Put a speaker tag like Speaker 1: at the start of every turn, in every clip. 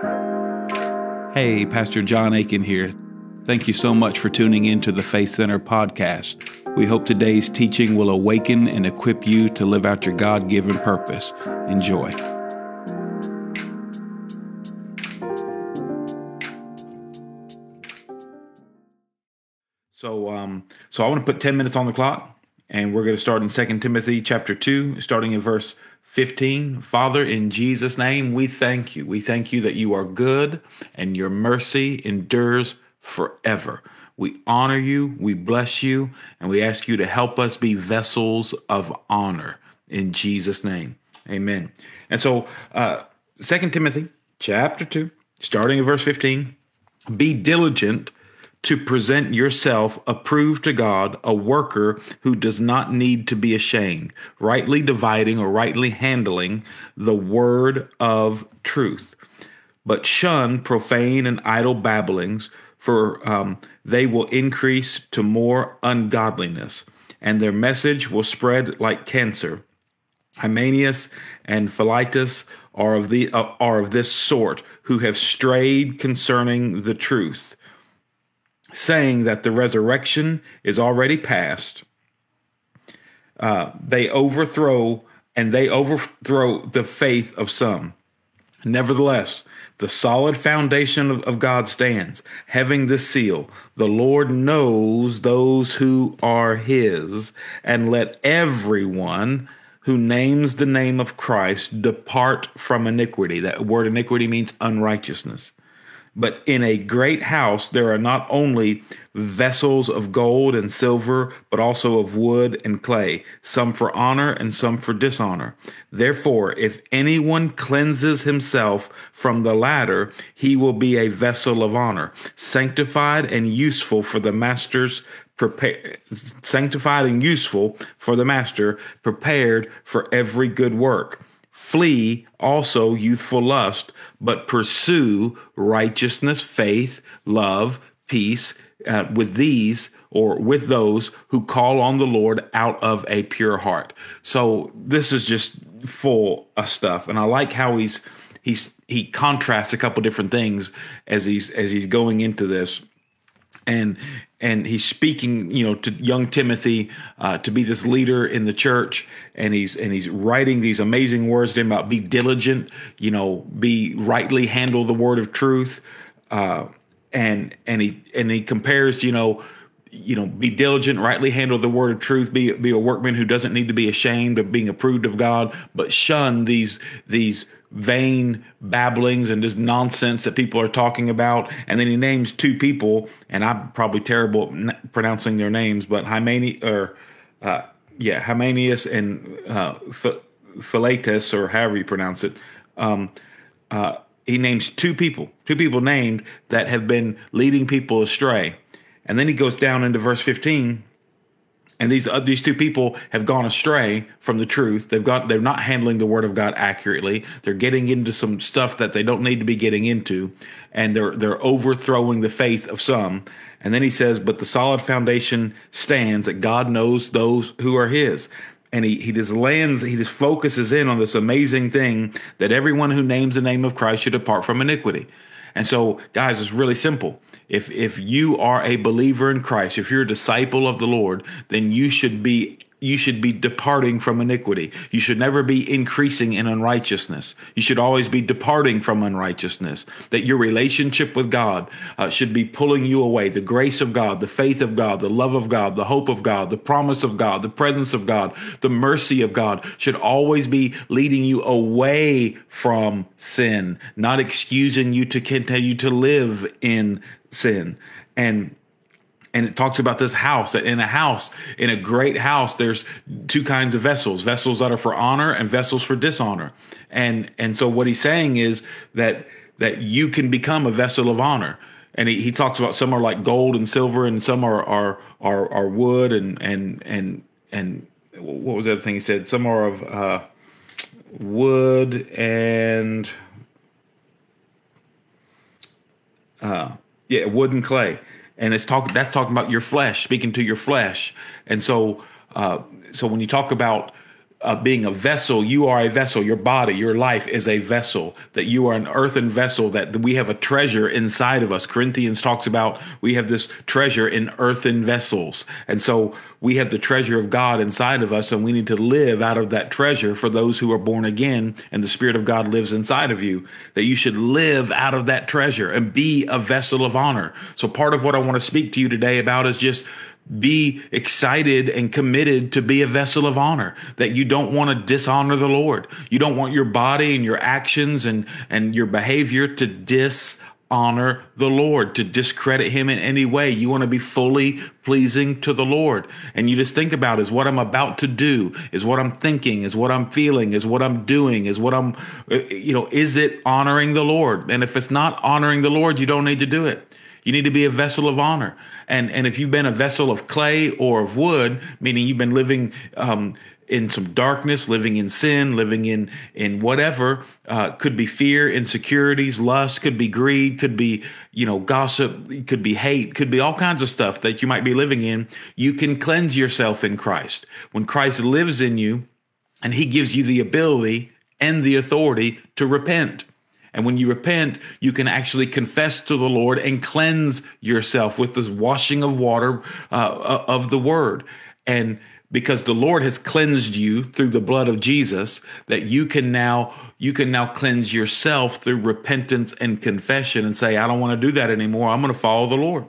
Speaker 1: Hey, Pastor John Aiken here. Thank you so much for tuning in to the Faith Center podcast. We hope today's teaching will awaken and equip you to live out your God given purpose. Enjoy. So, um, so I want to put 10 minutes on the clock, and we're going to start in 2 Timothy chapter 2, starting in verse 15 Father, in Jesus' name, we thank you. We thank you that you are good and your mercy endures forever. We honor you, we bless you, and we ask you to help us be vessels of honor in Jesus' name. Amen. And so, uh, 2 Timothy chapter 2, starting in verse 15 Be diligent to present yourself approved to God, a worker who does not need to be ashamed, rightly dividing or rightly handling the word of truth. But shun profane and idle babblings, for um, they will increase to more ungodliness, and their message will spread like cancer. Hymenaeus and Philetus are of the uh, are of this sort, who have strayed concerning the truth saying that the resurrection is already past, uh, they overthrow and they overthrow the faith of some. Nevertheless, the solid foundation of, of, God stands, having this seal The Lord knows those who are his, and let everyone who names the name of Christ depart from iniquity. That word iniquity means unrighteousness. But in a great house, there are not only vessels of gold and silver, but also of wood and clay, some for honor and some for dishonor. Therefore, if anyone cleanses himself from the latter, he will be a vessel of honor, sanctified and useful for the master's prepared, sanctified and useful for the master, prepared for every good work. Flee also youthful lust, but pursue righteousness, faith, love, peace uh, with these or with those who call on the Lord out of a pure heart. So this is just full of stuff, and I like how he's he's he contrasts a couple different things as he's as he's going into this and and he's speaking you know to young timothy uh, to be this leader in the church. And he's and he's writing these amazing words to him about be diligent you know be rightly handle the word of truth. Uh, and and he and he compares you know you know be diligent rightly handle the word of truth be be a workman who doesn't need to be ashamed of being approved of god but shun these these vain babblings and just nonsense that people are talking about. And then he names two people, and I'm probably terrible at pronouncing their names, but Hymenaeus, or uh, yeah, Hymenaeus and uh, Philetus, or however you pronounce it. Um, uh, he names two people, two people named that have been leading people astray. And then he goes down into verse 15 and these uh, these two people have gone astray from the truth. They've got they're not handling the word of God accurately. They're getting into some stuff that they don't need to be getting into, and they're they're overthrowing the faith of some. And then he says, "But the solid foundation stands that God knows those who are His." And he, he just lands, he just focuses in on this amazing thing that everyone who names the name of Christ should depart from iniquity. And so, guys, it's really simple. If if you are a believer in Christ, if you're a disciple of the Lord, then you should be you should be departing from iniquity. You should never be increasing in unrighteousness. You should always be departing from unrighteousness. That your relationship with God uh, should be pulling you away. The grace of God, the faith of God, the love of God, the hope of God, the promise of God, the presence of God, the mercy of God should always be leading you away from sin, not excusing you to continue to live in sin. And and it talks about this house that in a house in a great house there's two kinds of vessels vessels that are for honor and vessels for dishonor. And and so what he's saying is that that you can become a vessel of honor. And he, he talks about some are like gold and silver and some are are are, are wood and and and and what was the other thing he said? Some are of uh, wood and uh, yeah wood and clay and it's talking that's talking about your flesh speaking to your flesh. And so uh, so when you talk about uh, being a vessel, you are a vessel. Your body, your life is a vessel. That you are an earthen vessel. That we have a treasure inside of us. Corinthians talks about we have this treasure in earthen vessels, and so we have the treasure of God inside of us, and we need to live out of that treasure for those who are born again, and the Spirit of God lives inside of you. That you should live out of that treasure and be a vessel of honor. So part of what I want to speak to you today about is just be excited and committed to be a vessel of honor that you don't want to dishonor the lord. You don't want your body and your actions and and your behavior to dishonor the lord to discredit him in any way. You want to be fully pleasing to the lord. And you just think about is what i'm about to do is what i'm thinking is what i'm feeling is what i'm doing is what i'm uh, you know is it honoring the lord? And if it's not honoring the lord you don't need to do it you need to be a vessel of honor. And, and if you've been a vessel of clay or of wood, meaning you've been living um, in some darkness, living in sin, living in in whatever, uh, could be fear, insecurities, lust, could be greed, could be you know gossip, could be hate, could be all kinds of stuff that you might be living in. You can cleanse yourself in Christ when Christ lives in you, and He gives you the ability and the authority to repent. And when you repent, you can actually confess to the Lord and cleanse yourself with this washing of water uh, uh, of the word. And because the Lord has cleansed you through the blood of Jesus, that you can now you can now cleanse yourself through repentance and confession and say, I don't want to do that anymore. I'm going to follow the Lord.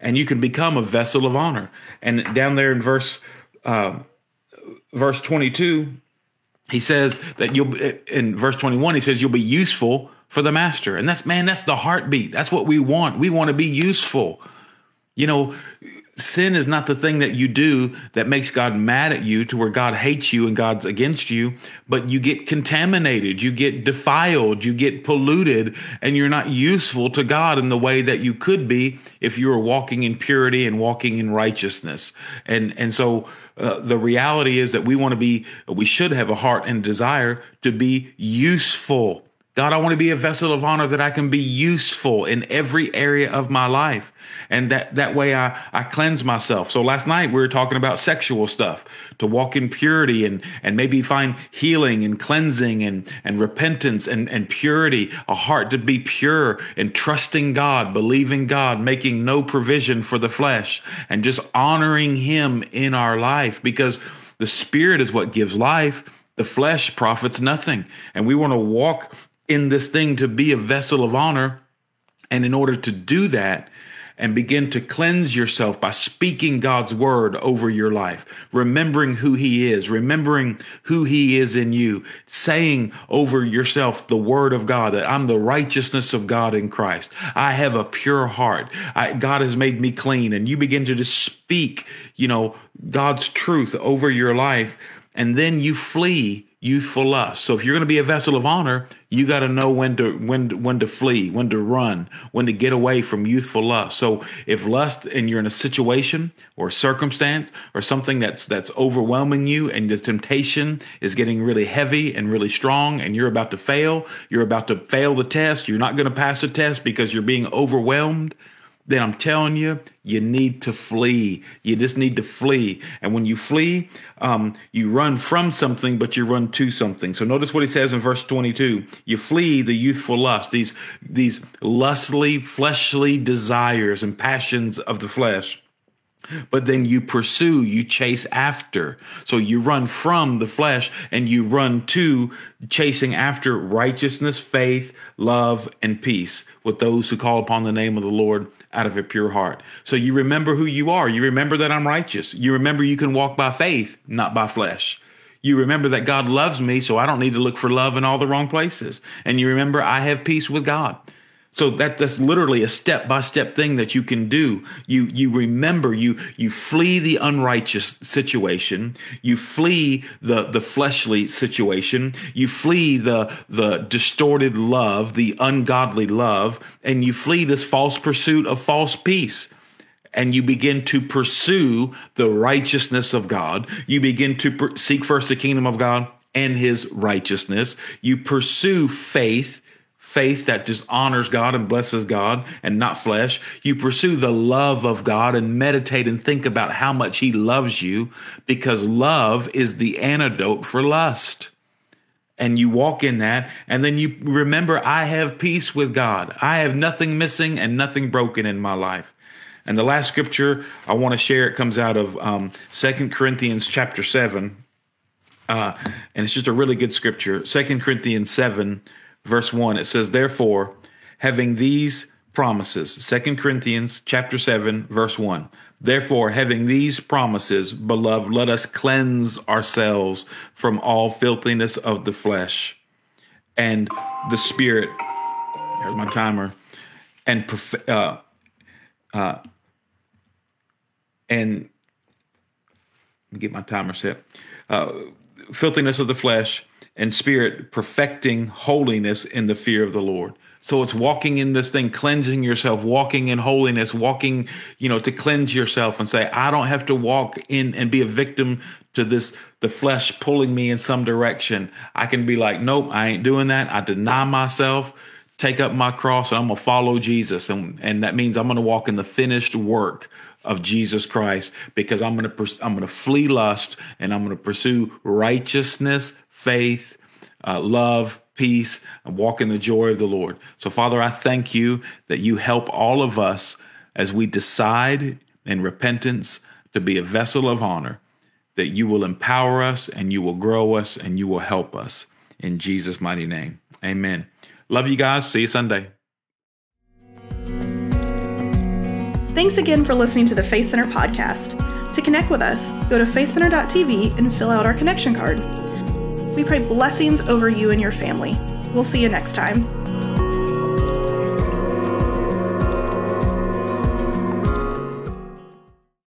Speaker 1: And you can become a vessel of honor. And down there in verse uh, verse 22, he says that you'll in verse 21 he says you'll be useful for the master. And that's man that's the heartbeat. That's what we want. We want to be useful. You know sin is not the thing that you do that makes God mad at you to where God hates you and God's against you, but you get contaminated, you get defiled, you get polluted, and you're not useful to God in the way that you could be if you were walking in purity and walking in righteousness. And and so uh, the reality is that we want to be, we should have a heart and desire to be useful. God, I want to be a vessel of honor that I can be useful in every area of my life. And that, that way I, I cleanse myself. So last night we were talking about sexual stuff, to walk in purity and, and maybe find healing and cleansing and, and repentance and, and purity, a heart to be pure and trusting God, believing God, making no provision for the flesh and just honoring Him in our life because the Spirit is what gives life. The flesh profits nothing. And we want to walk in this thing to be a vessel of honor. And in order to do that, and begin to cleanse yourself by speaking God's word over your life, remembering who He is, remembering who He is in you, saying over yourself the word of God that I'm the righteousness of God in Christ. I have a pure heart. I, God has made me clean. And you begin to just speak, you know, God's truth over your life. And then you flee youthful lust. So if you're going to be a vessel of honor, you got to know when to when when to flee, when to run, when to get away from youthful lust. So if lust and you're in a situation or circumstance or something that's that's overwhelming you and the temptation is getting really heavy and really strong and you're about to fail, you're about to fail the test, you're not going to pass the test because you're being overwhelmed, then I'm telling you, you need to flee. You just need to flee. And when you flee, um, you run from something, but you run to something. So notice what he says in verse 22. You flee the youthful lust, these, these lustly, fleshly desires and passions of the flesh but then you pursue, you chase after. So you run from the flesh and you run to chasing after righteousness, faith, love, and peace with those who call upon the name of the Lord out of a pure heart. So you remember who you are. You remember that I'm righteous. You remember you can walk by faith, not by flesh. You remember that God loves me, so I don't need to look for love in all the wrong places. And you remember I have peace with God. So that that's literally a step by step thing that you can do. You you remember you you flee the unrighteous situation, you flee the the fleshly situation, you flee the the distorted love, the ungodly love, and you flee this false pursuit of false peace and you begin to pursue the righteousness of God. You begin to per- seek first the kingdom of God and his righteousness. You pursue faith faith that just honors God and blesses God and not flesh. You pursue the love of God and meditate and think about how much He loves you because love is the antidote for lust. And you walk in that, and then you remember, I have peace with God. I have nothing missing and nothing broken in my life. And the last scripture I want to share, it comes out of um, 2 Corinthians chapter 7. Uh, and it's just a really good scripture. Second Corinthians 7, verse 1 it says therefore having these promises Second corinthians chapter 7 verse 1 therefore having these promises beloved let us cleanse ourselves from all filthiness of the flesh and the spirit here's my timer and uh, uh, and get my timer set uh, filthiness of the flesh and spirit perfecting holiness in the fear of the Lord. So it's walking in this thing, cleansing yourself, walking in holiness, walking, you know, to cleanse yourself and say, I don't have to walk in and be a victim to this, the flesh pulling me in some direction. I can be like, nope, I ain't doing that. I deny myself, take up my cross, and I'm gonna follow Jesus. And, and that means I'm gonna walk in the finished work of Jesus Christ because I'm gonna I'm gonna flee lust and I'm gonna pursue righteousness, faith, uh, love, peace, and walk in the joy of the Lord. So, Father, I thank you that you help all of us as we decide in repentance to be a vessel of honor, that you will empower us and you will grow us and you will help us. In Jesus' mighty name. Amen. Love you guys. See you Sunday.
Speaker 2: Thanks again for listening to the Faith Center podcast. To connect with us, go to faithcenter.tv and fill out our connection card. We pray blessings over you and your family. We'll see you next time.